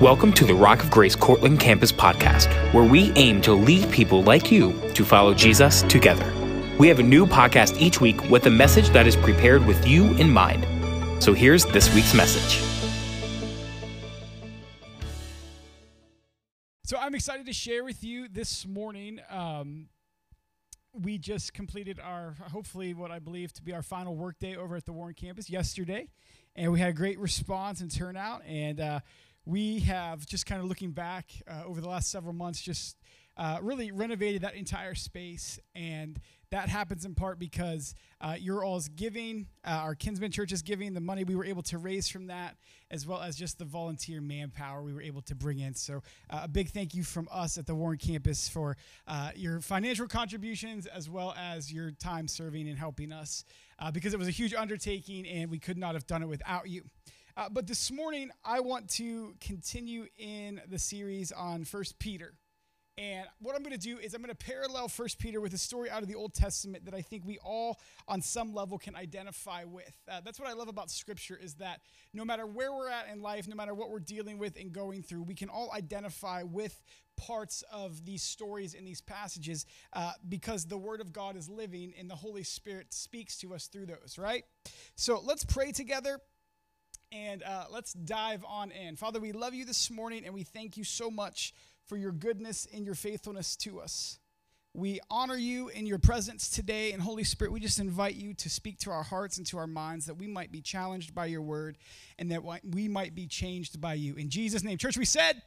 Welcome to the Rock of Grace Cortland Campus podcast, where we aim to lead people like you to follow Jesus together. We have a new podcast each week with a message that is prepared with you in mind. So here's this week's message. So I'm excited to share with you this morning. Um, we just completed our, hopefully, what I believe to be our final workday over at the Warren campus yesterday, and we had a great response and turnout. And uh, we have just kind of looking back uh, over the last several months, just uh, really renovated that entire space. And that happens in part because uh, you're all's giving, uh, our Kinsman Church is giving the money we were able to raise from that, as well as just the volunteer manpower we were able to bring in. So, uh, a big thank you from us at the Warren campus for uh, your financial contributions as well as your time serving and helping us because it was a huge undertaking and we could not have done it without you. Uh, but this morning, I want to continue in the series on First Peter. And what I'm going to do is I'm going to parallel First Peter with a story out of the Old Testament that I think we all, on some level, can identify with. Uh, that's what I love about Scripture is that no matter where we're at in life, no matter what we're dealing with and going through, we can all identify with parts of these stories and these passages uh, because the Word of God is living and the Holy Spirit speaks to us through those, right? So let's pray together and uh, let's dive on in. Father, we love you this morning and we thank you so much for your goodness and your faithfulness to us. We honor you in your presence today, and Holy Spirit, we just invite you to speak to our hearts and to our minds that we might be challenged by your word and that we might be changed by you. In Jesus' name, church, we said,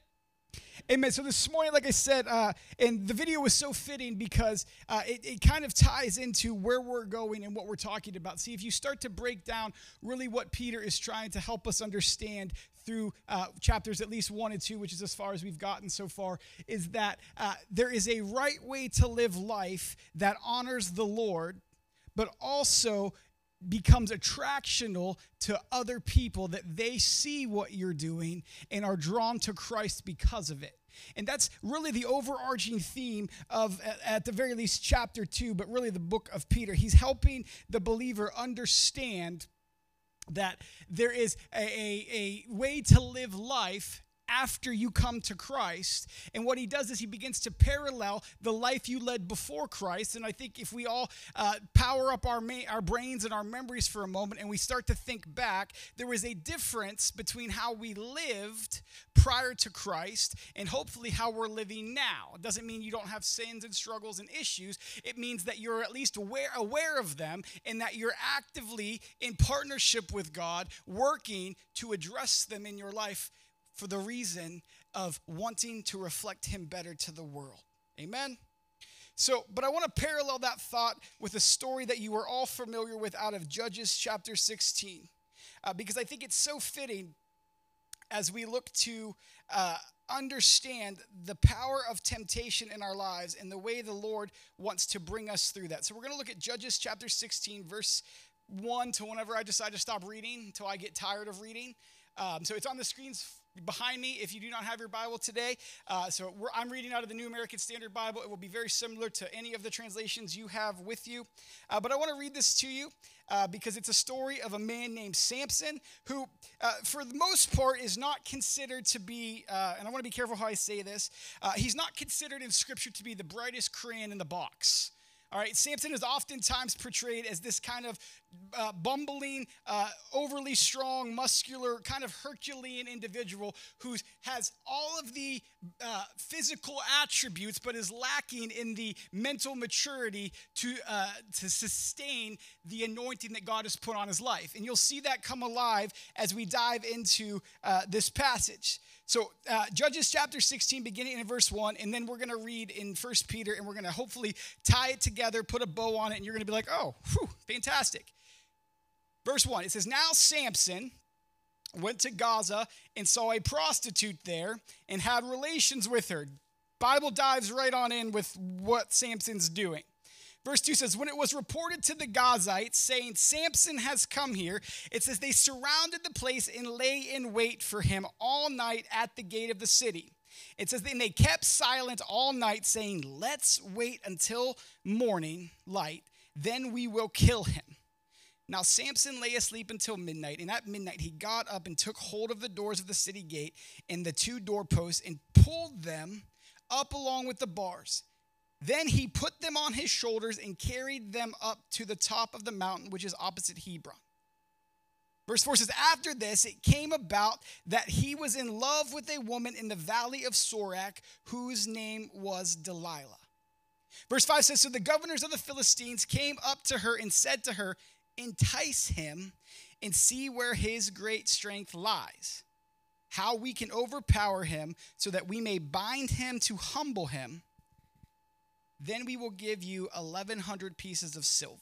Amen. So this morning, like I said, uh, and the video was so fitting because uh, it, it kind of ties into where we're going and what we're talking about. See, if you start to break down really what Peter is trying to help us understand through uh, chapters at least one and two, which is as far as we've gotten so far, is that uh, there is a right way to live life that honors the Lord, but also becomes attractional to other people that they see what you're doing and are drawn to Christ because of it. And that's really the overarching theme of, at the very least, chapter two, but really the book of Peter. He's helping the believer understand that there is a, a, a way to live life after you come to Christ. And what he does is he begins to parallel the life you led before Christ. And I think if we all uh, power up our, ma- our brains and our memories for a moment and we start to think back, there was a difference between how we lived prior to Christ and hopefully how we're living now. It doesn't mean you don't have sins and struggles and issues, it means that you're at least aware, aware of them and that you're actively in partnership with God, working to address them in your life for the reason of wanting to reflect him better to the world. Amen? So, but I want to parallel that thought with a story that you are all familiar with out of Judges chapter 16, uh, because I think it's so fitting as we look to uh, understand the power of temptation in our lives and the way the Lord wants to bring us through that. So, we're going to look at Judges chapter 16, verse 1 to whenever I decide to stop reading until I get tired of reading. Um, so, it's on the screens behind me if you do not have your Bible today. Uh, so I'm reading out of the New American Standard Bible. It will be very similar to any of the translations you have with you. Uh, but I want to read this to you uh, because it's a story of a man named Samson who, uh, for the most part, is not considered to be, uh, and I want to be careful how I say this, uh, he's not considered in Scripture to be the brightest crayon in the box. All right, Samson is oftentimes portrayed as this kind of uh, bumbling, uh, overly strong, muscular, kind of Herculean individual who has all of the uh, physical attributes but is lacking in the mental maturity to, uh, to sustain the anointing that God has put on his life. And you'll see that come alive as we dive into uh, this passage. So, uh, Judges chapter 16, beginning in verse 1, and then we're going to read in First Peter, and we're going to hopefully tie it together, put a bow on it, and you're going to be like, oh, whew, fantastic. Verse 1, it says, Now Samson went to Gaza and saw a prostitute there and had relations with her. Bible dives right on in with what Samson's doing. Verse 2 says, When it was reported to the Gazites, saying, Samson has come here, it says, They surrounded the place and lay in wait for him all night at the gate of the city. It says, Then they kept silent all night, saying, Let's wait until morning light, then we will kill him. Now Samson lay asleep until midnight, and at midnight he got up and took hold of the doors of the city gate and the two doorposts and pulled them up along with the bars. Then he put them on his shoulders and carried them up to the top of the mountain, which is opposite Hebron. Verse 4 says, After this, it came about that he was in love with a woman in the valley of Sorek, whose name was Delilah. Verse 5 says, So the governors of the Philistines came up to her and said to her, entice him and see where his great strength lies, how we can overpower him so that we may bind him to humble him. Then we will give you 1,100 pieces of silver.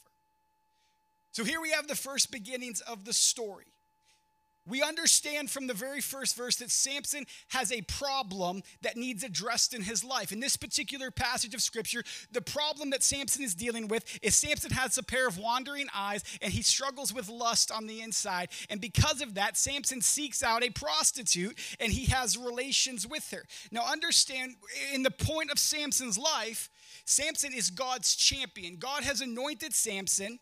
So here we have the first beginnings of the story. We understand from the very first verse that Samson has a problem that needs addressed in his life. In this particular passage of scripture, the problem that Samson is dealing with is Samson has a pair of wandering eyes and he struggles with lust on the inside. And because of that, Samson seeks out a prostitute and he has relations with her. Now, understand, in the point of Samson's life, Samson is God's champion. God has anointed Samson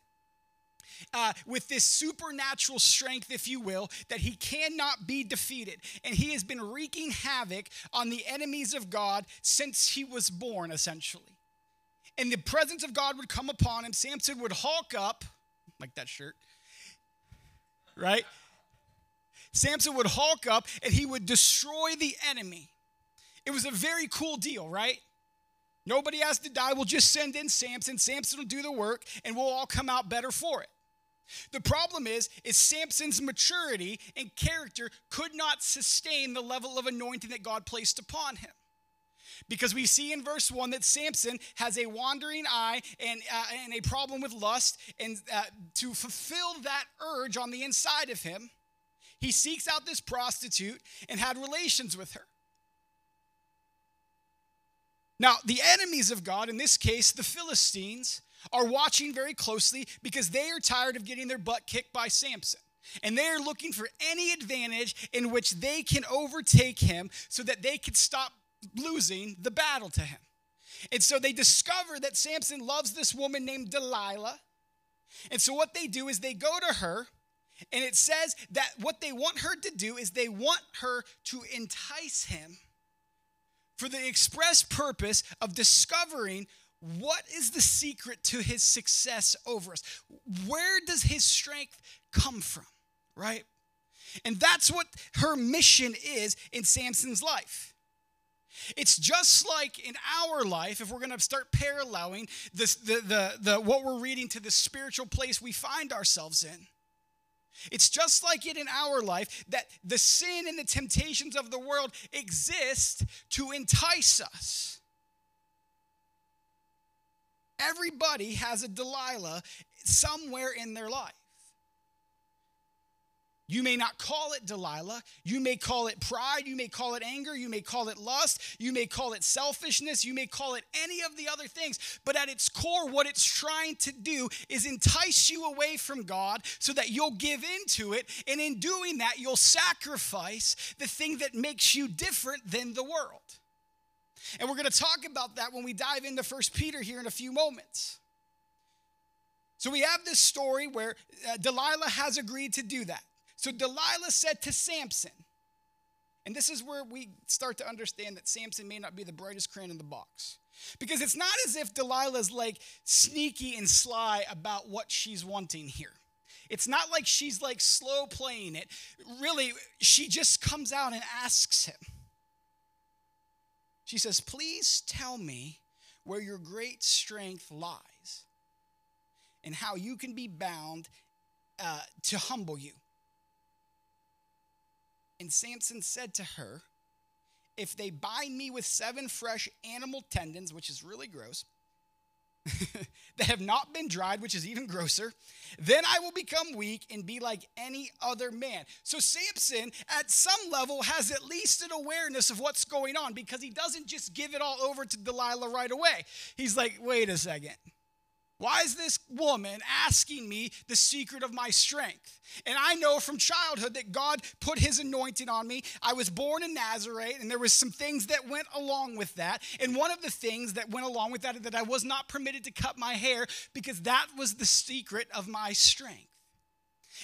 uh, with this supernatural strength, if you will, that he cannot be defeated. And he has been wreaking havoc on the enemies of God since he was born, essentially. And the presence of God would come upon him. Samson would hulk up, like that shirt, right? Samson would hulk up and he would destroy the enemy. It was a very cool deal, right? Nobody has to die. We'll just send in Samson. Samson will do the work and we'll all come out better for it. The problem is, is Samson's maturity and character could not sustain the level of anointing that God placed upon him. Because we see in verse 1 that Samson has a wandering eye and, uh, and a problem with lust. And uh, to fulfill that urge on the inside of him, he seeks out this prostitute and had relations with her. Now, the enemies of God, in this case, the Philistines, are watching very closely because they are tired of getting their butt kicked by Samson. And they are looking for any advantage in which they can overtake him so that they can stop losing the battle to him. And so they discover that Samson loves this woman named Delilah. And so what they do is they go to her, and it says that what they want her to do is they want her to entice him for the express purpose of discovering what is the secret to his success over us? Where does his strength come from, right? And that's what her mission is in Samson's life. It's just like in our life, if we're going to start paralleling this, the, the, the, what we're reading to the spiritual place we find ourselves in. It's just like it in our life that the sin and the temptations of the world exist to entice us. Everybody has a Delilah somewhere in their life. You may not call it Delilah. You may call it pride. You may call it anger. You may call it lust. You may call it selfishness. You may call it any of the other things. But at its core, what it's trying to do is entice you away from God so that you'll give into it. And in doing that, you'll sacrifice the thing that makes you different than the world. And we're going to talk about that when we dive into First Peter here in a few moments. So we have this story where uh, Delilah has agreed to do that. So Delilah said to Samson, and this is where we start to understand that Samson may not be the brightest crayon in the box. Because it's not as if Delilah's like sneaky and sly about what she's wanting here. It's not like she's like slow playing it. Really, she just comes out and asks him. She says, Please tell me where your great strength lies and how you can be bound uh, to humble you. And Samson said to her, If they bind me with seven fresh animal tendons, which is really gross, that have not been dried, which is even grosser, then I will become weak and be like any other man. So Samson, at some level, has at least an awareness of what's going on because he doesn't just give it all over to Delilah right away. He's like, wait a second. Why is this woman asking me the secret of my strength? And I know from childhood that God put his anointing on me. I was born in Nazareth, and there was some things that went along with that. And one of the things that went along with that is that I was not permitted to cut my hair because that was the secret of my strength.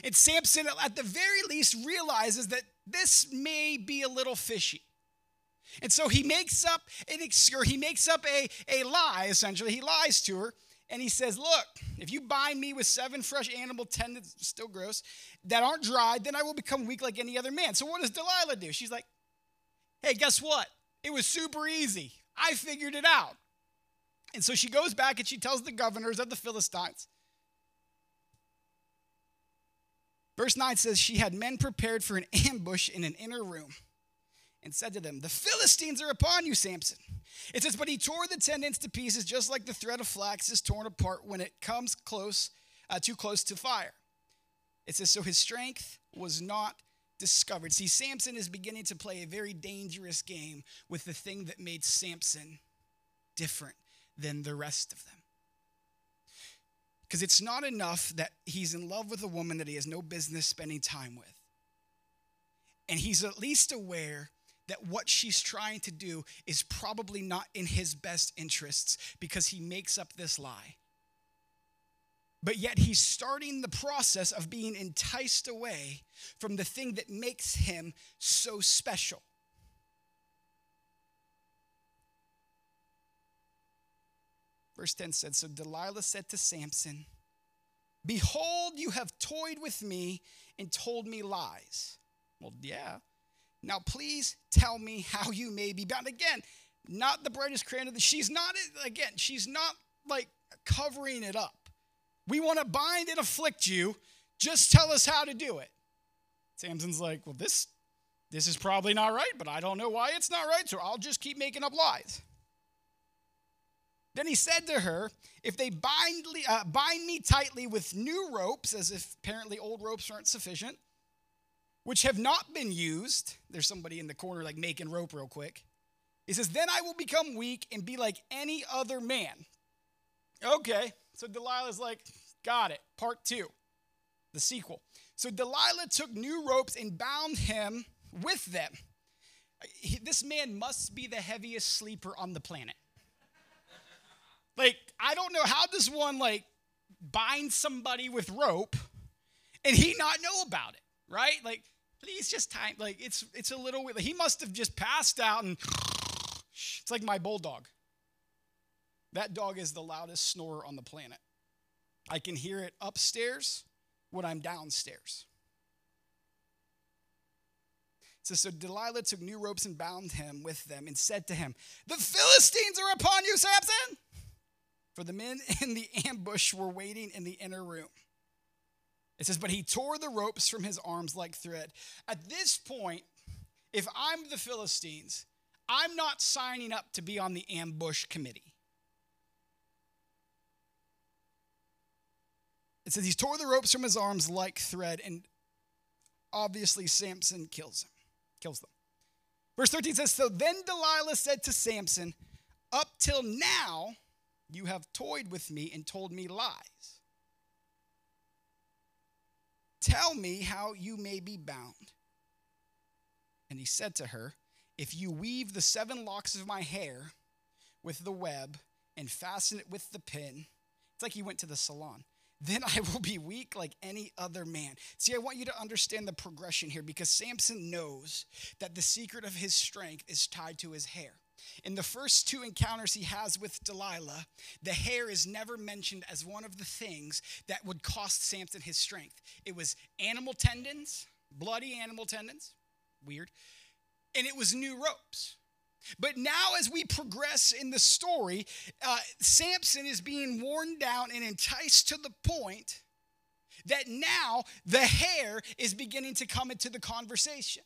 And Samson, at the very least, realizes that this may be a little fishy. And so he makes up an excuse, he makes up a, a lie, essentially. He lies to her and he says, Look, if you bind me with seven fresh animal tendons, still gross, that aren't dried, then I will become weak like any other man. So what does Delilah do? She's like, Hey, guess what? It was super easy. I figured it out. And so she goes back and she tells the governors of the Philistines. Verse 9 says, She had men prepared for an ambush in an inner room and said to them, The Philistines are upon you, Samson. It says, But he tore the tendons to pieces, just like the thread of flax is torn apart when it comes close, uh, too close to fire. It says, So his strength was not discovered. See, Samson is beginning to play a very dangerous game with the thing that made Samson different than the rest of them. Because it's not enough that he's in love with a woman that he has no business spending time with. And he's at least aware that what she's trying to do is probably not in his best interests because he makes up this lie. But yet he's starting the process of being enticed away from the thing that makes him so special. Verse 10 said So Delilah said to Samson, Behold, you have toyed with me and told me lies. Well, yeah. Now, please tell me how you may be bound. Again, not the brightest crayon of the. She's not, again, she's not like covering it up. We want to bind and afflict you. Just tell us how to do it. Samson's like, well, this, this is probably not right, but I don't know why it's not right, so I'll just keep making up lies. Then he said to her, If they bind, uh, bind me tightly with new ropes, as if apparently old ropes aren't sufficient, which have not been used, there's somebody in the corner like making rope real quick. He says, Then I will become weak and be like any other man. Okay, so Delilah's like, got it. Part two, the sequel. So Delilah took new ropes and bound him with them. This man must be the heaviest sleeper on the planet. like, I don't know how does one like bind somebody with rope and he not know about it, right? Like, please just time. Like, it's it's a little. He must have just passed out and it's like my bulldog. That dog is the loudest snorer on the planet. I can hear it upstairs when I'm downstairs. So, so Delilah took new ropes and bound him with them and said to him, The Philistines are upon you, Samson! For the men in the ambush were waiting in the inner room. It says, But he tore the ropes from his arms like thread. At this point, if I'm the Philistines, I'm not signing up to be on the ambush committee. It says he tore the ropes from his arms like thread, and obviously Samson kills him, kills them. Verse 13 says, So then Delilah said to Samson, Up till now you have toyed with me and told me lies. Tell me how you may be bound. And he said to her, If you weave the seven locks of my hair with the web and fasten it with the pin, it's like he went to the salon then I will be weak like any other man. See, I want you to understand the progression here because Samson knows that the secret of his strength is tied to his hair. In the first two encounters he has with Delilah, the hair is never mentioned as one of the things that would cost Samson his strength. It was animal tendons, bloody animal tendons, weird, and it was new ropes. But now, as we progress in the story, uh, Samson is being worn down and enticed to the point that now the hair is beginning to come into the conversation.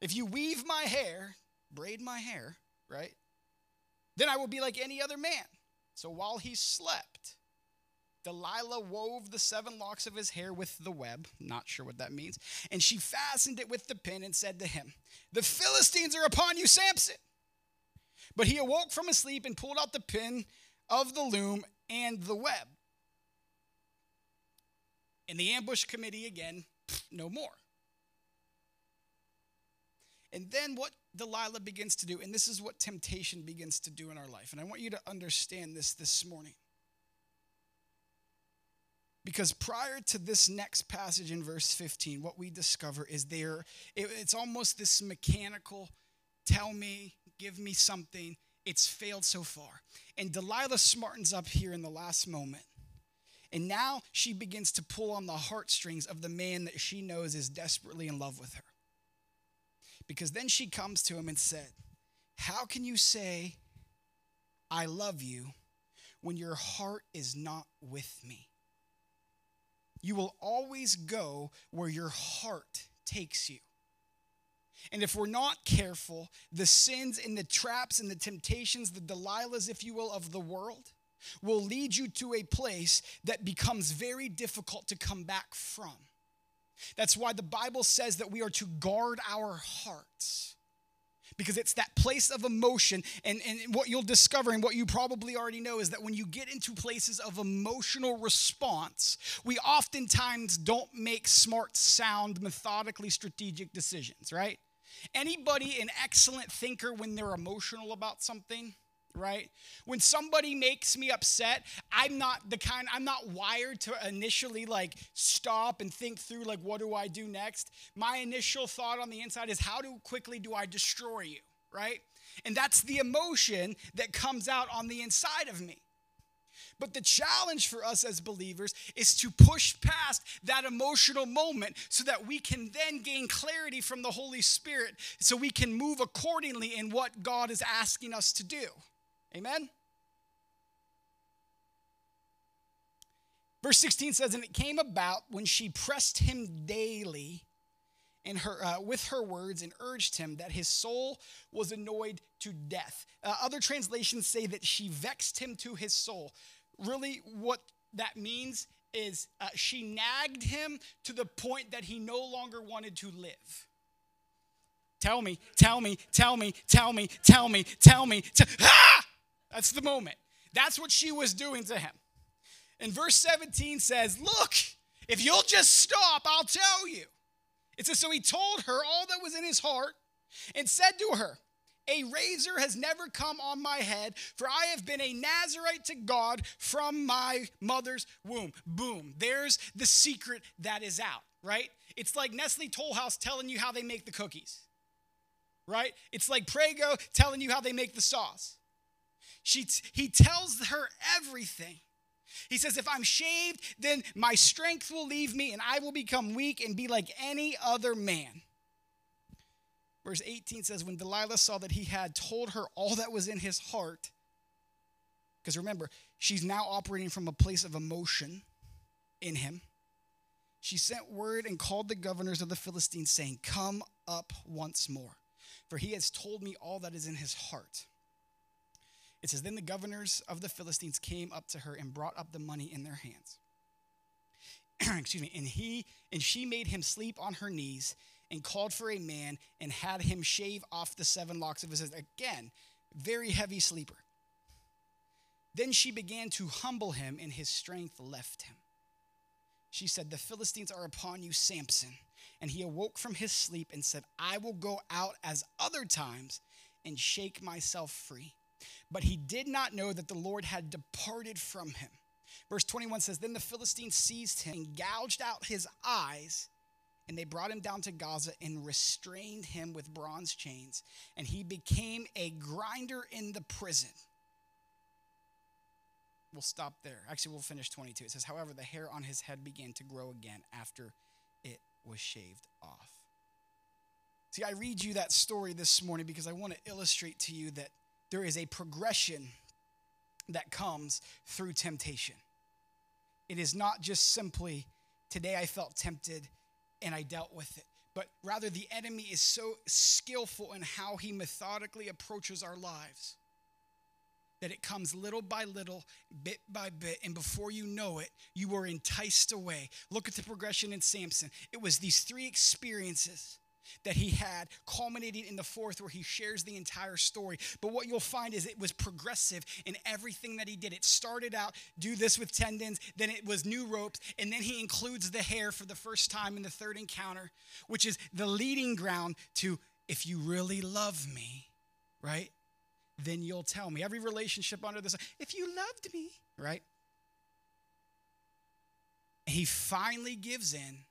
If you weave my hair, braid my hair, right? Then I will be like any other man. So while he slept, Delilah wove the seven locks of his hair with the web, not sure what that means, and she fastened it with the pin and said to him, The Philistines are upon you, Samson. But he awoke from his sleep and pulled out the pin of the loom and the web. In the ambush committee again, no more. And then what Delilah begins to do, and this is what temptation begins to do in our life, and I want you to understand this this morning Because prior to this next passage in verse 15, what we discover is there, it, it's almost this mechanical tell me, give me something. It's failed so far. And Delilah smartens up here in the last moment. And now she begins to pull on the heartstrings of the man that she knows is desperately in love with her. Because then she comes to him and said, How can you say, I love you, when your heart is not with me? You will always go where your heart takes you. And if we're not careful, the sins and the traps and the temptations, the Delilahs, if you will, of the world, will lead you to a place that becomes very difficult to come back from. That's why the Bible says that we are to guard our hearts. Because it's that place of emotion. And, and what you'll discover, and what you probably already know, is that when you get into places of emotional response, we oftentimes don't make smart, sound, methodically strategic decisions, right? Anybody an excellent thinker when they're emotional about something? Right? When somebody makes me upset, I'm not the kind, I'm not wired to initially like stop and think through like, what do I do next? My initial thought on the inside is, how do quickly do I destroy you, right? And that's the emotion that comes out on the inside of me. But the challenge for us as believers is to push past that emotional moment so that we can then gain clarity from the Holy Spirit so we can move accordingly in what God is asking us to do. Amen? Verse 16 says, And it came about when she pressed him daily in her, uh, with her words and urged him that his soul was annoyed to death. Uh, other translations say that she vexed him to his soul. Really, what that means is uh, she nagged him to the point that he no longer wanted to live. Tell me, tell me, tell me, tell me, tell me, tell me. Tell, ah! That's the moment. That's what she was doing to him. And verse 17 says, Look, if you'll just stop, I'll tell you. It says, So he told her all that was in his heart and said to her, A razor has never come on my head, for I have been a Nazarite to God from my mother's womb. Boom. There's the secret that is out, right? It's like Nestle Tollhouse telling you how they make the cookies, right? It's like Prego telling you how they make the sauce. She, he tells her everything. He says, If I'm shaved, then my strength will leave me and I will become weak and be like any other man. Verse 18 says, When Delilah saw that he had told her all that was in his heart, because remember, she's now operating from a place of emotion in him. She sent word and called the governors of the Philistines, saying, Come up once more, for he has told me all that is in his heart. It says, Then the governors of the Philistines came up to her and brought up the money in their hands. Excuse me. And he and she made him sleep on her knees and called for a man and had him shave off the seven locks of his head. Again, very heavy sleeper. Then she began to humble him, and his strength left him. She said, The Philistines are upon you, Samson. And he awoke from his sleep and said, I will go out as other times and shake myself free. But he did not know that the Lord had departed from him. Verse 21 says Then the Philistines seized him and gouged out his eyes, and they brought him down to Gaza and restrained him with bronze chains, and he became a grinder in the prison. We'll stop there. Actually, we'll finish 22. It says, However, the hair on his head began to grow again after it was shaved off. See, I read you that story this morning because I want to illustrate to you that there is a progression that comes through temptation. It is not just simply, today I felt tempted and I dealt with it, but rather the enemy is so skillful in how he methodically approaches our lives that it comes little by little, bit by bit, and before you know it, you are enticed away. Look at the progression in Samson. It was these three experiences that he had, culminating in the fourth, where he shares the entire story. But what you'll find is it was progressive in everything that he did. It started out, do this with tendons, then it was new ropes, and then he includes the hair for the first time in the third encounter, which is the leading ground to if you really love me, right? Then you'll tell me. Every relationship under this, if you loved me, right? he finally gives in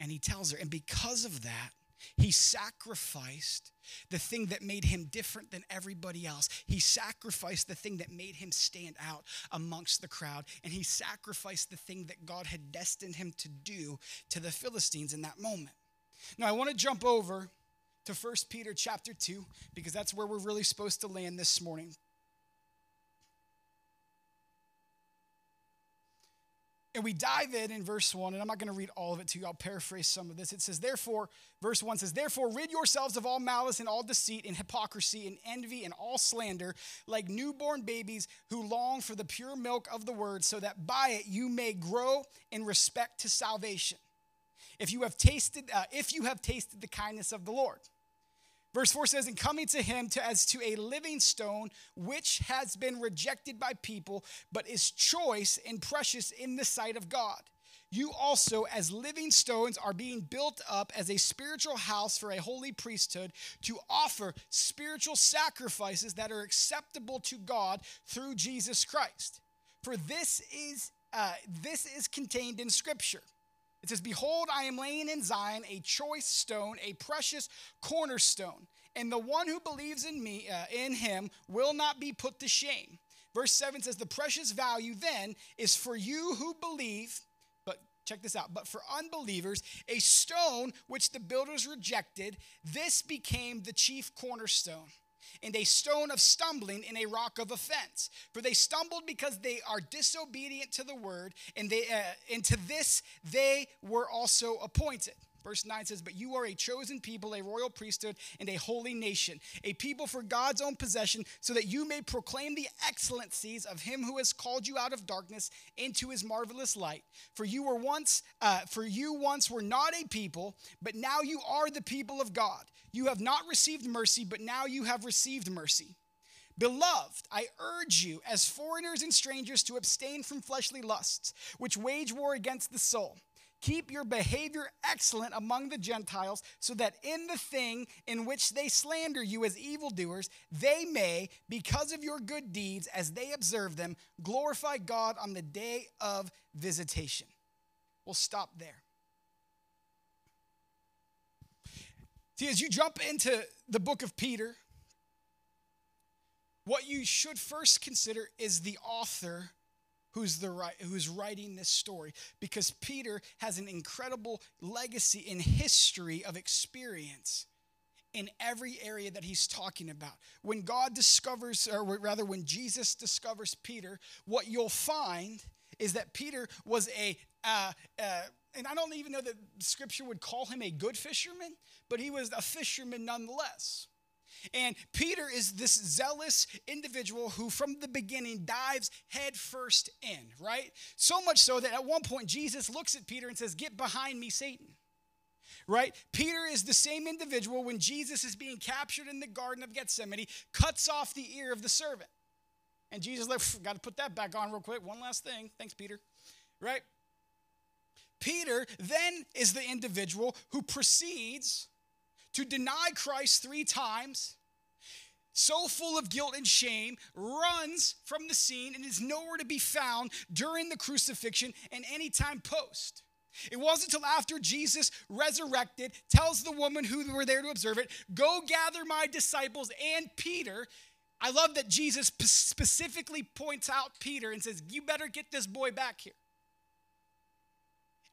and he tells her. And because of that, he sacrificed the thing that made him different than everybody else. He sacrificed the thing that made him stand out amongst the crowd. And he sacrificed the thing that God had destined him to do to the Philistines in that moment. Now, I want to jump over to 1 Peter chapter 2 because that's where we're really supposed to land this morning. And we dive in in verse 1, and I'm not going to read all of it to you. I'll paraphrase some of this. It says, Therefore, verse 1 says, Therefore, rid yourselves of all malice and all deceit and hypocrisy and envy and all slander, like newborn babies who long for the pure milk of the word, so that by it you may grow in respect to salvation. If you have tasted, uh, if you have tasted the kindness of the Lord. Verse 4 says, And coming to him to, as to a living stone, which has been rejected by people, but is choice and precious in the sight of God. You also, as living stones, are being built up as a spiritual house for a holy priesthood to offer spiritual sacrifices that are acceptable to God through Jesus Christ. For this is uh, this is contained in Scripture. It says, Behold, I am laying in Zion a choice stone, a precious cornerstone, and the one who believes in me, uh, in him, will not be put to shame. Verse 7 says, The precious value then is for you who believe, but check this out, but for unbelievers, a stone which the builders rejected, this became the chief cornerstone and a stone of stumbling and a rock of offense. For they stumbled because they are disobedient to the word, and, they, uh, and to this they were also appointed. Verse 9 says, But you are a chosen people, a royal priesthood, and a holy nation, a people for God's own possession, so that you may proclaim the excellencies of him who has called you out of darkness into his marvelous light. For you were once, uh, for you once were not a people, but now you are the people of God. You have not received mercy, but now you have received mercy. Beloved, I urge you, as foreigners and strangers, to abstain from fleshly lusts, which wage war against the soul. Keep your behavior excellent among the Gentiles, so that in the thing in which they slander you as evildoers, they may, because of your good deeds, as they observe them, glorify God on the day of visitation. We'll stop there. See, as you jump into the book of Peter, what you should first consider is the author who's the who's writing this story because Peter has an incredible legacy in history of experience in every area that he's talking about. When God discovers or rather when Jesus discovers Peter, what you'll find is that Peter was a uh, uh, and I don't even know that scripture would call him a good fisherman, but he was a fisherman nonetheless. And Peter is this zealous individual who, from the beginning, dives headfirst in, right? So much so that at one point, Jesus looks at Peter and says, Get behind me, Satan. Right? Peter is the same individual when Jesus is being captured in the Garden of Gethsemane, cuts off the ear of the servant. And Jesus, like, got to put that back on real quick. One last thing. Thanks, Peter. Right? Peter then is the individual who proceeds to deny Christ three times, so full of guilt and shame, runs from the scene and is nowhere to be found during the crucifixion and any time post. It wasn't until after Jesus resurrected, tells the woman who were there to observe it, Go gather my disciples and Peter. I love that Jesus specifically points out Peter and says, You better get this boy back here.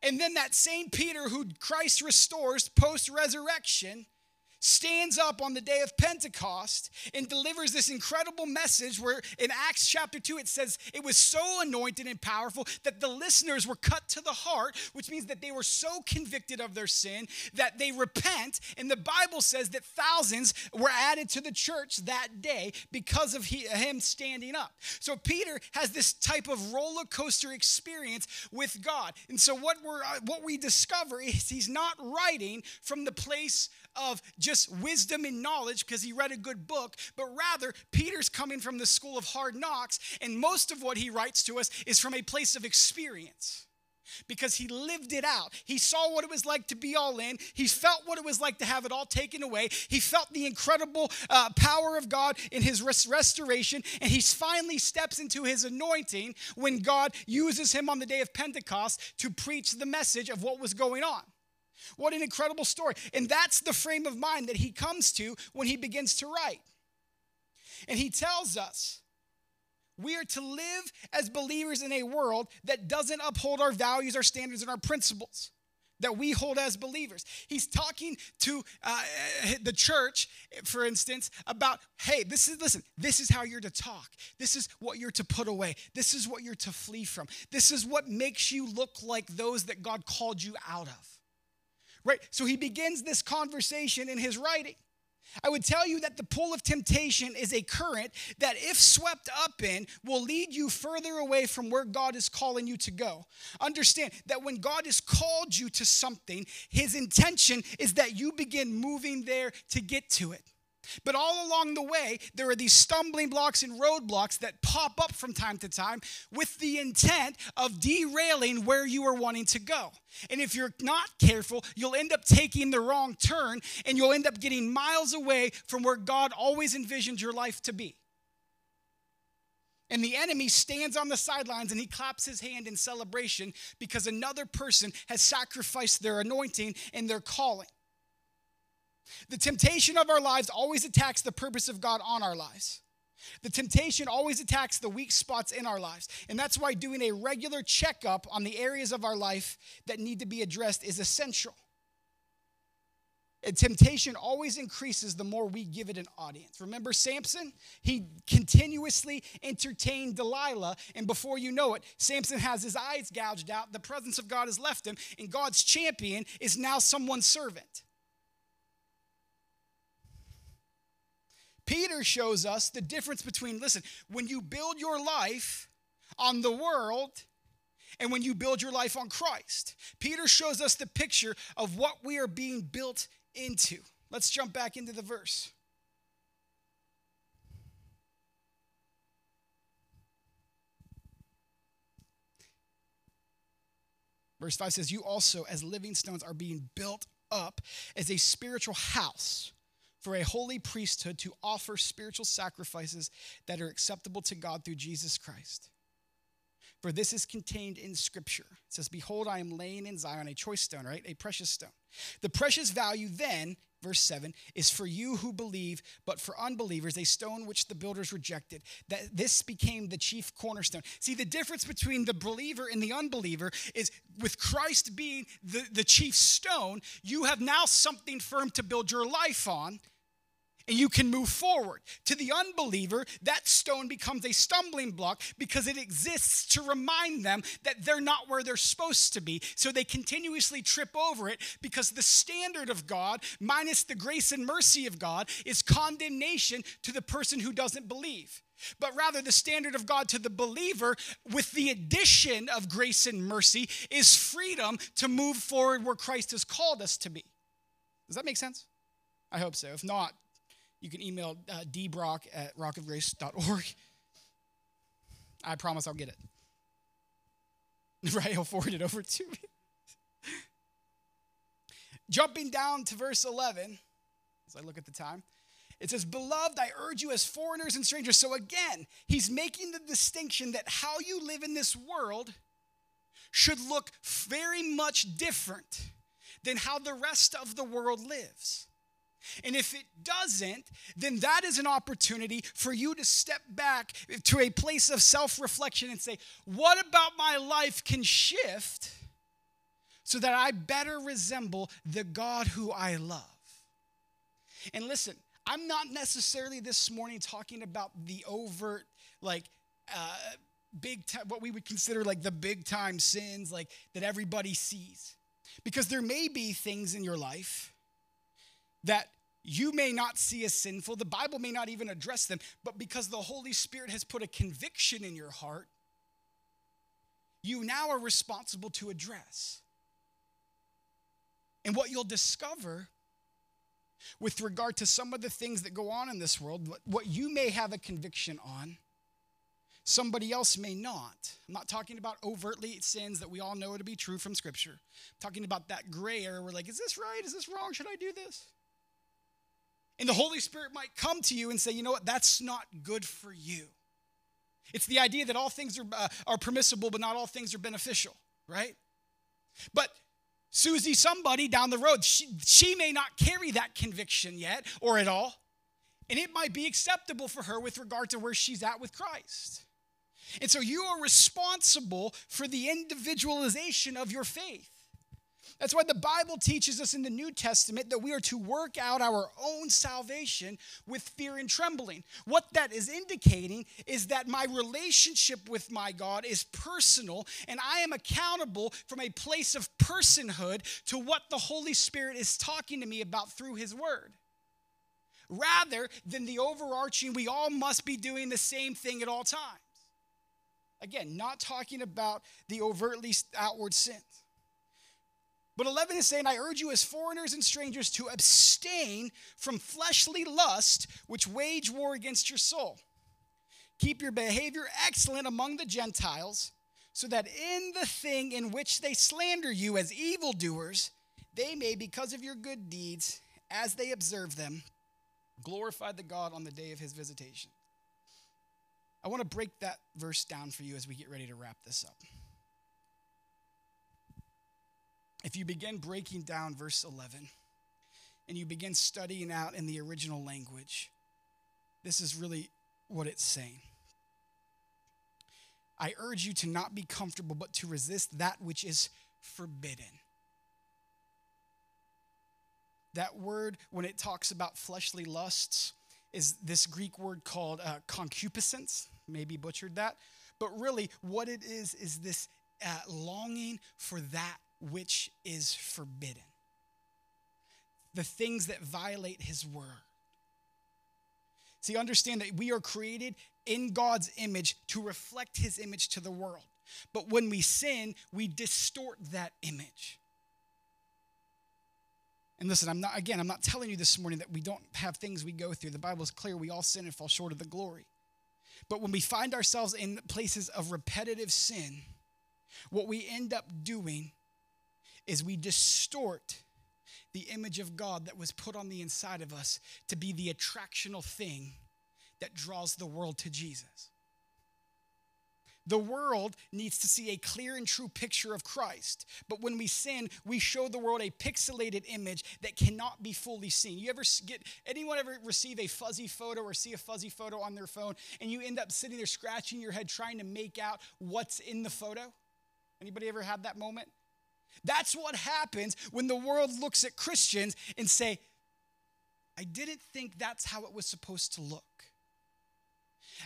And then that same Peter who Christ restores post resurrection stands up on the day of Pentecost and delivers this incredible message where in Acts chapter 2 it says it was so anointed and powerful that the listeners were cut to the heart, which means that they were so convicted of their sin that they repent. And the Bible says that thousands were added to the church that day because of he, him standing up. So Peter has this type of roller coaster experience with God. And so what we're uh, what we discover is he's not writing from the place of just wisdom and knowledge because he read a good book, but rather Peter's coming from the school of hard knocks, and most of what he writes to us is from a place of experience. because he lived it out. He saw what it was like to be all in. He felt what it was like to have it all taken away. He felt the incredible uh, power of God in his res- restoration. And he finally steps into his anointing when God uses him on the day of Pentecost to preach the message of what was going on. What an incredible story. And that's the frame of mind that he comes to when he begins to write. And he tells us we are to live as believers in a world that doesn't uphold our values, our standards, and our principles that we hold as believers. He's talking to uh, the church, for instance, about hey, this is, listen, this is how you're to talk. This is what you're to put away. This is what you're to flee from. This is what makes you look like those that God called you out of. Right? So he begins this conversation in his writing. I would tell you that the pull of temptation is a current that, if swept up in, will lead you further away from where God is calling you to go. Understand that when God has called you to something, his intention is that you begin moving there to get to it. But all along the way, there are these stumbling blocks and roadblocks that pop up from time to time with the intent of derailing where you are wanting to go. And if you're not careful, you'll end up taking the wrong turn and you'll end up getting miles away from where God always envisioned your life to be. And the enemy stands on the sidelines and he claps his hand in celebration because another person has sacrificed their anointing and their calling. The temptation of our lives always attacks the purpose of God on our lives. The temptation always attacks the weak spots in our lives. And that's why doing a regular checkup on the areas of our life that need to be addressed is essential. And temptation always increases the more we give it an audience. Remember Samson? He continuously entertained Delilah, and before you know it, Samson has his eyes gouged out, the presence of God has left him, and God's champion is now someone's servant. Peter shows us the difference between, listen, when you build your life on the world and when you build your life on Christ. Peter shows us the picture of what we are being built into. Let's jump back into the verse. Verse 5 says, You also, as living stones, are being built up as a spiritual house for a holy priesthood to offer spiritual sacrifices that are acceptable to God through Jesus Christ. For this is contained in Scripture. It says, Behold, I am laying in Zion a choice stone, right? A precious stone. The precious value then, verse 7, is for you who believe, but for unbelievers, a stone which the builders rejected. That this became the chief cornerstone. See, the difference between the believer and the unbeliever is with Christ being the, the chief stone, you have now something firm to build your life on and you can move forward. To the unbeliever, that stone becomes a stumbling block because it exists to remind them that they're not where they're supposed to be. So they continuously trip over it because the standard of God, minus the grace and mercy of God, is condemnation to the person who doesn't believe. But rather, the standard of God to the believer, with the addition of grace and mercy, is freedom to move forward where Christ has called us to be. Does that make sense? I hope so. If not, you can email uh, dbrock at rockofgrace.org. I promise I'll get it. Right, he'll forward it over to me. Jumping down to verse 11, as I look at the time, it says, Beloved, I urge you as foreigners and strangers. So again, he's making the distinction that how you live in this world should look very much different than how the rest of the world lives. And if it doesn't, then that is an opportunity for you to step back to a place of self reflection and say, What about my life can shift so that I better resemble the God who I love? And listen, I'm not necessarily this morning talking about the overt, like, uh, big what we would consider like the big time sins, like that everybody sees. Because there may be things in your life that you may not see as sinful, the Bible may not even address them, but because the Holy Spirit has put a conviction in your heart, you now are responsible to address. And what you'll discover with regard to some of the things that go on in this world, what, you may have a conviction on, somebody else may not. I'm not talking about overtly sins that we all know to be true from Scripture. I'm talking about that gray area where, like, is this right? Is this wrong? Should I do this? And the Holy Spirit might come to you and say, you know what? That's not good for you. It's the idea that all things are, uh, are permissible, but not all things are beneficial, right? But Susie, somebody down the road, she, she may not carry that conviction yet or at all. And it might be acceptable for her with regard to where she's at with Christ. And so you are responsible for the individualization of your faith. That's why the Bible teaches us in the New Testament that we are to work out our own salvation with fear and trembling. What that is indicating is that my relationship with my God is personal and I am accountable from a place of personhood to what the Holy Spirit is talking to me about through His Word. Rather than the overarching, we all must be doing the same thing at all times. Again, not talking about the overtly outward sins. But 11 is saying, I urge you as foreigners and strangers to abstain from fleshly lust which wage war against your soul. Keep your behavior excellent among the Gentiles, so that in the thing in which they slander you as evildoers, they may, because of your good deeds, as they observe them, glorify the God on the day of his visitation. I want to break that verse down for you as we get ready to wrap this up. If you begin breaking down verse 11 and you begin studying out in the original language, this is really what it's saying. I urge you to not be comfortable, but to resist that which is forbidden. That word, when it talks about fleshly lusts, is this Greek word called uh, concupiscence. Maybe butchered that. But really, what it is, is this uh, longing for that which is forbidden, the things that violate his word. See, understand that we are created in God's image to reflect his image to the world. But when we sin, we distort that image. And listen, I'm not, again, I'm not telling you this morning that we don't have things we go through. The Bible is clear we all sin and fall short of the glory. But when we find ourselves in places of repetitive sin, what we end up doing is we distort the image of God that was put on the inside of us to be the attractional thing that draws the world to Jesus. The world needs to see a clear and true picture of Christ. But when we sin, we show the world a pixelated image that cannot be fully seen. You ever get anyone ever receive a fuzzy photo or see a fuzzy photo on their phone and you end up sitting there scratching your head trying to make out what's in the photo? Anybody ever had that moment? That's what happens when the world looks at Christians and say, I didn't think that's how it was supposed to look.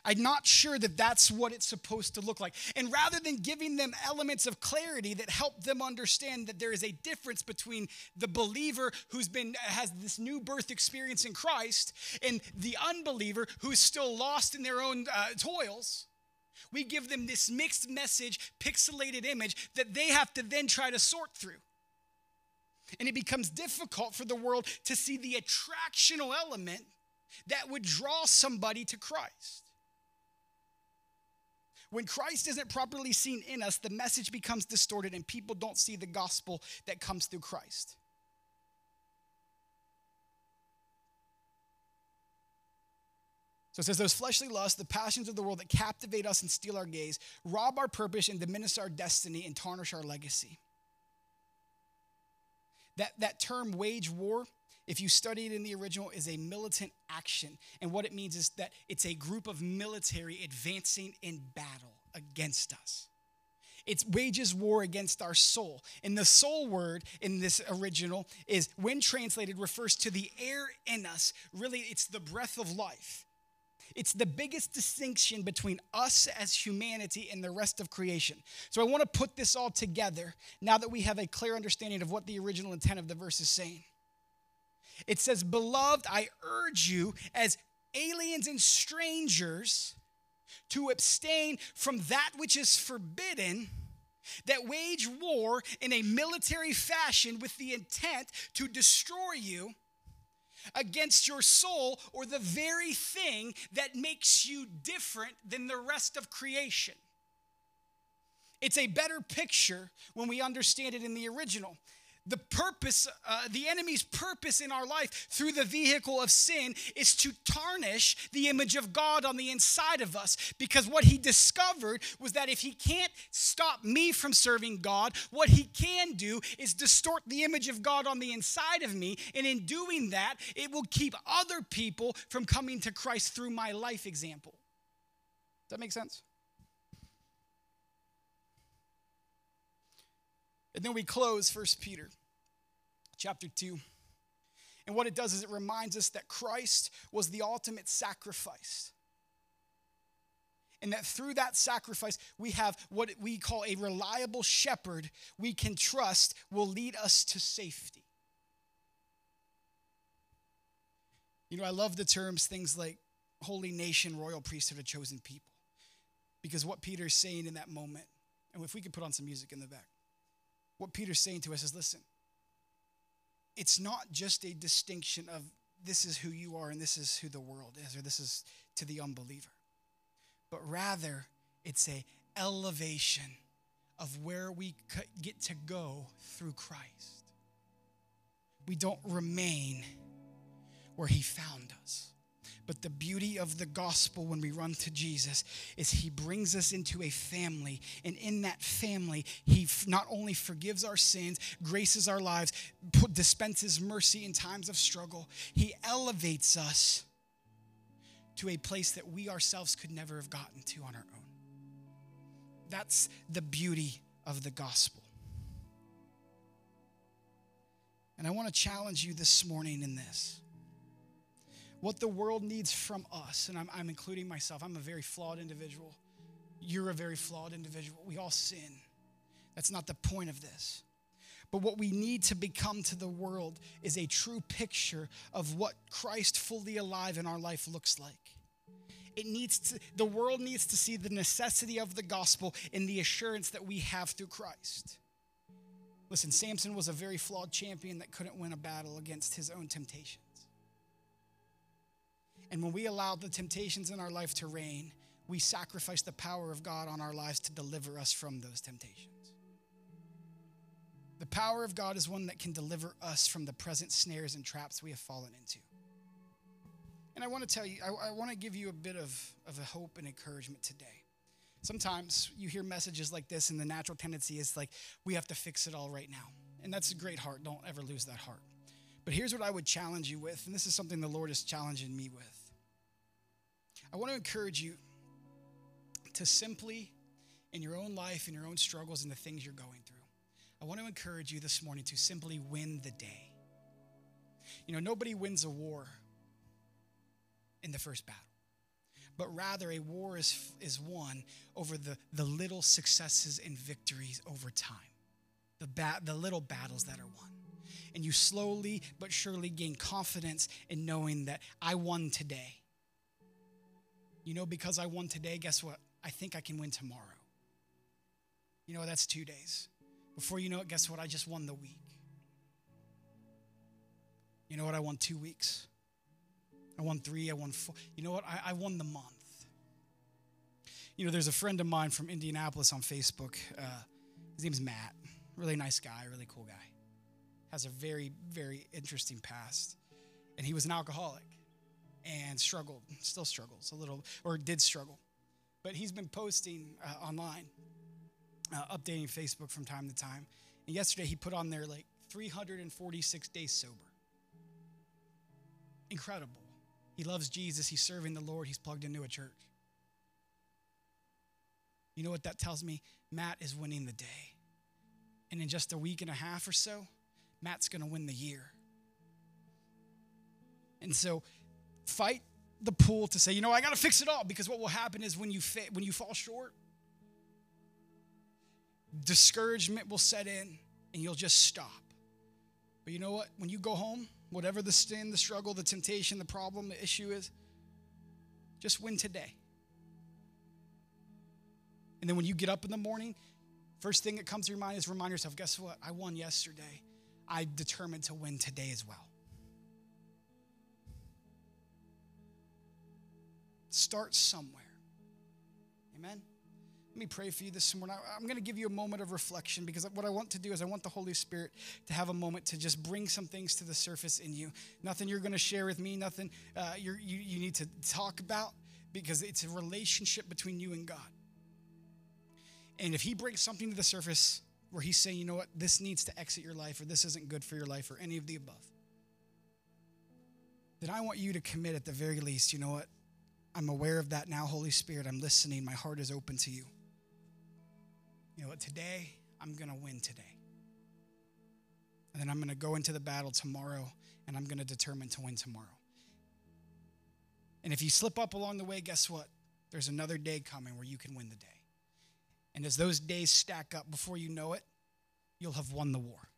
I'm not sure that that's what it's supposed to look like. And rather than giving them elements of clarity that help them understand that there is a difference between the believer who's been has this new birth experience in Christ and the unbeliever who's still lost in their own uh, toils, we give them this mixed message, pixelated image that they have to then try to sort through. And it becomes difficult for the world to see the attractional element that would draw somebody to Christ. When Christ isn't properly seen in us, the message becomes distorted and people don't see the gospel that comes through Christ. So it says, Those fleshly lusts, the passions of the world that captivate us and steal our gaze, rob our purpose and diminish our destiny and tarnish our legacy. That, that term, wage war, if you study it in the original, is a militant action. And what it means is that it's a group of military advancing in battle against us. It wages war against our soul. And the soul word in this original is, when translated, refers to the air in us. Really, it's the breath of life. It's the biggest distinction between us as humanity and the rest of creation. So I want to put this all together now that we have a clear understanding of what the original intent of the verse is saying. It says, Beloved, I urge you as aliens and strangers to abstain from that which is forbidden that wage war in a military fashion with the intent to destroy you against your soul or the very thing that makes you different than the rest of creation. It's a better picture when we understand it in the original the purpose, uh, the enemy's purpose in our life through the vehicle of sin is to tarnish the image of God on the inside of us. Because what he discovered was that if he can't stop me from serving God, what he can do is distort the image of God on the inside of me. And in doing that, it will keep other people from coming to Christ through my life example. Does that make sense? And then we close First Peter chapter 2. And what it does is it reminds us that Christ was the ultimate sacrifice. And that through that sacrifice, we have what we call a reliable shepherd we can trust will lead us to safety. You know, I love the terms things like holy nation, royal priesthood, a chosen people. Because what Peter's saying in that moment, and if we could put on some music in the back, what Peter's saying to us is listen, it's not just a distinction of this is who you are and this is who the world is, or this is to the unbeliever, but rather it's a elevation of where we get to go through Christ. We don't remain where he found us. But the beauty of the gospel when we run to Jesus is he brings us into a family. And in that family, he not only forgives our sins, graces our lives, dispenses mercy in times of struggle, he elevates us to a place that we ourselves could never have gotten to on our own. That's the beauty of the gospel. And I want to challenge you this morning in this what the world needs from us, and I'm, I'm including myself, I'm a very flawed individual. You're a very flawed individual. We all sin. That's not the point of this. But what we need to become to the world is a true picture of what Christ fully alive in our life looks like. It needs to, the world needs to see the necessity of the gospel in the assurance that we have through Christ. Listen, Samson was a very flawed champion that couldn't win a battle against his own temptation. And when we allow the temptations in our life to reign, we sacrifice the power of God on our lives to deliver us from those temptations. The power of God is one that can deliver us from the present snares and traps we have fallen into. And I want to tell you, I, I want to give you a bit of, of a hope and encouragement today. Sometimes you hear messages like this, and the natural tendency is like, we have to fix it all right now. And that's a great heart. Don't ever lose that heart. But here's what I would challenge you with, and this is something the Lord is challenging me with. I want to encourage you to simply, in your own life, in your own struggles, and the things you're going through, I want to encourage you this morning to simply win the day. You know, nobody wins a war in the first battle, but rather a war is, is won over the, the little successes and victories over time, the, ba- the little battles that are won. And you slowly but surely gain confidence in knowing that I won today you know, because I won today, guess what? I think I can win tomorrow. You know, that's two days. Before you know it, guess what? I just won the week. You know what? I won two weeks. I won three. I won four. You know what? I, I won the month. You know, there's a friend of mine from Indianapolis on Facebook. Uh, his name's Matt. Really nice guy, really cool guy. Has a very, very interesting past. And he was an alcoholic and struggled, still struggles a little, or did struggle. But he's been posting uh, online, uh, updating Facebook from time to time. And yesterday he put on there like 346 days sober. Incredible. He loves Jesus, he's serving the Lord, he's plugged into a church. You know what that tells me? Matt is winning the day. And in just a week and a half or so, Matt's going to win the year. And so fight the pull to say, you know, I got to fix it all because what will happen is when you fa- when you fall short, discouragement will set in and you'll just stop. But you know what? When you go home, whatever the sin, the struggle, the temptation, the problem, the issue is, just win today. And then when you get up in the morning, first thing that comes to your mind is remind yourself, guess what? I won yesterday. I determined to win today as well. Start somewhere. Amen. Let me pray for you this morning. I'm going to give you a moment of reflection because what I want to do is I want the Holy Spirit to have a moment to just bring some things to the surface in you. Nothing you're going to share with me, nothing uh, you you need to talk about because it's a relationship between you and God. And if He brings something to the surface where He's saying, you know what, this needs to exit your life or this isn't good for your life or any of the above, then I want you to commit at the very least, you know what, I'm aware of that now, Holy Spirit. I'm listening. My heart is open to you you know what, today I'm going to win today. And then I'm going to go into the battle tomorrow and I'm going to determine to win tomorrow. And if you slip up along the way, guess what? There's another day coming where you can win the day. And as those days stack up before you know it, you'll have won the war.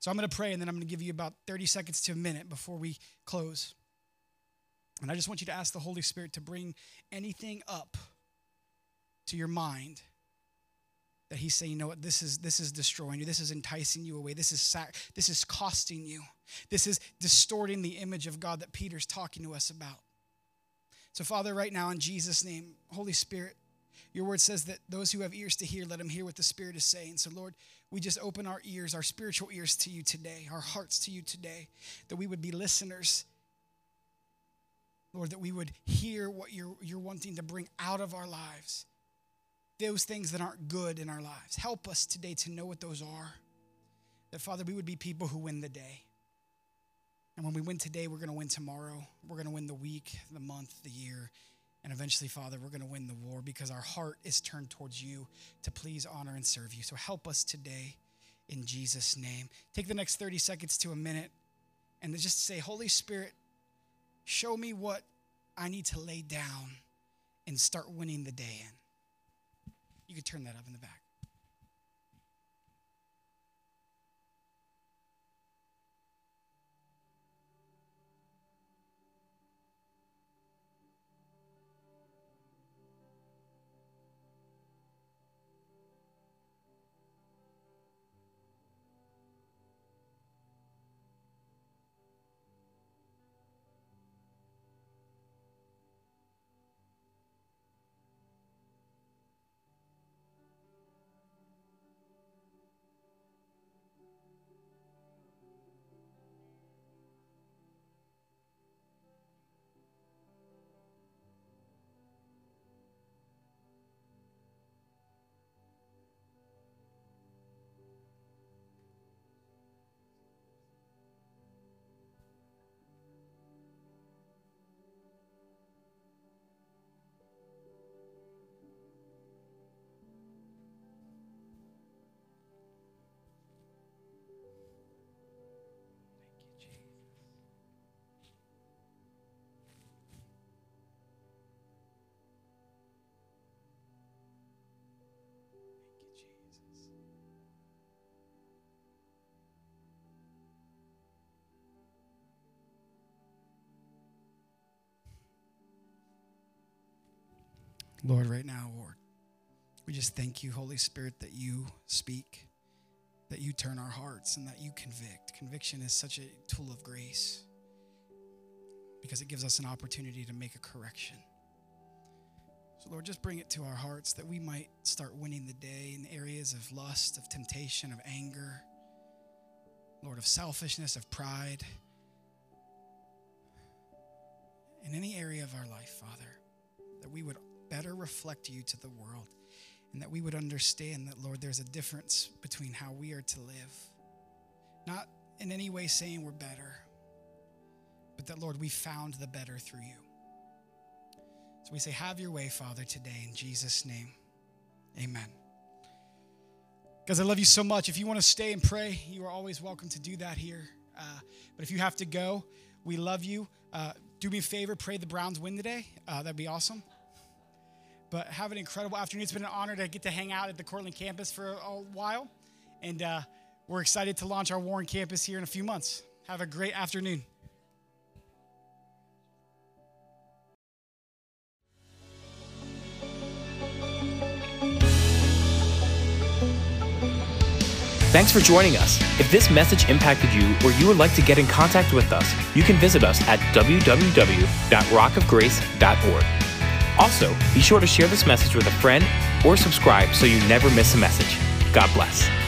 So I'm going to pray and then I'm going to give you about 30 seconds to a minute before we close. And I just want you to ask the Holy Spirit to bring anything up to your mind that he's saying, you know what, this is this is destroying you. This is enticing you away. This is sac- this is costing you. This is distorting the image of God that Peter's talking to us about. So, Father, right now in Jesus' name, Holy Spirit, your word says that those who have ears to hear, let them hear what the Spirit is saying. So, Lord, we just open our ears, our spiritual ears to you today, our hearts to you today, that we would be listeners. Lord, that we would hear what you're, you're wanting to bring out of our lives those things that aren't good in our lives. Help us today to know what those are. That, Father, we would be people who win the day. And when we win today, we're going to win tomorrow. We're going to win the week, the month, the year. And eventually, Father, we're going to win the war because our heart is turned towards you to please, honor, and serve you. So help us today in Jesus' name. Take the next 30 seconds to a minute and just say, Holy Spirit, show me what I need to lay down and start winning the day in. You could turn that up in the back. Lord, right now, Lord, we just thank you, Holy Spirit, that you speak, that you turn our hearts, and that you convict. Conviction is such a tool of grace because it gives us an opportunity to make a correction. So, Lord, just bring it to our hearts that we might start winning the day in areas of lust, of temptation, of anger, Lord, of selfishness, of pride, in any area of our life, Father, that we would better reflect you to the world and that we would understand that, Lord, there's a difference between how we are to live. Not in any way saying we're better, but that, Lord, we found the better through you. So we say, Have your way, Father, today in Jesus' name. Amen. Guys, I love you so much. If you want to stay and pray, you are always welcome to do that here. Uh, but if you have to go, we love you. Uh, do me a favor, pray the Browns win today. Uh, that'd be awesome. But have an incredible afternoon. It's been an honor to get to hang out at the Cortland campus for a, while. And uh, we're excited to launch our Warren campus here in a few months. Have a great afternoon. Thanks for joining us. If this message impacted you or you would like to get in contact with us, you can visit us at www.rockofgrace.org. Also, be sure to share this message with a friend or subscribe so you never miss a message. God bless.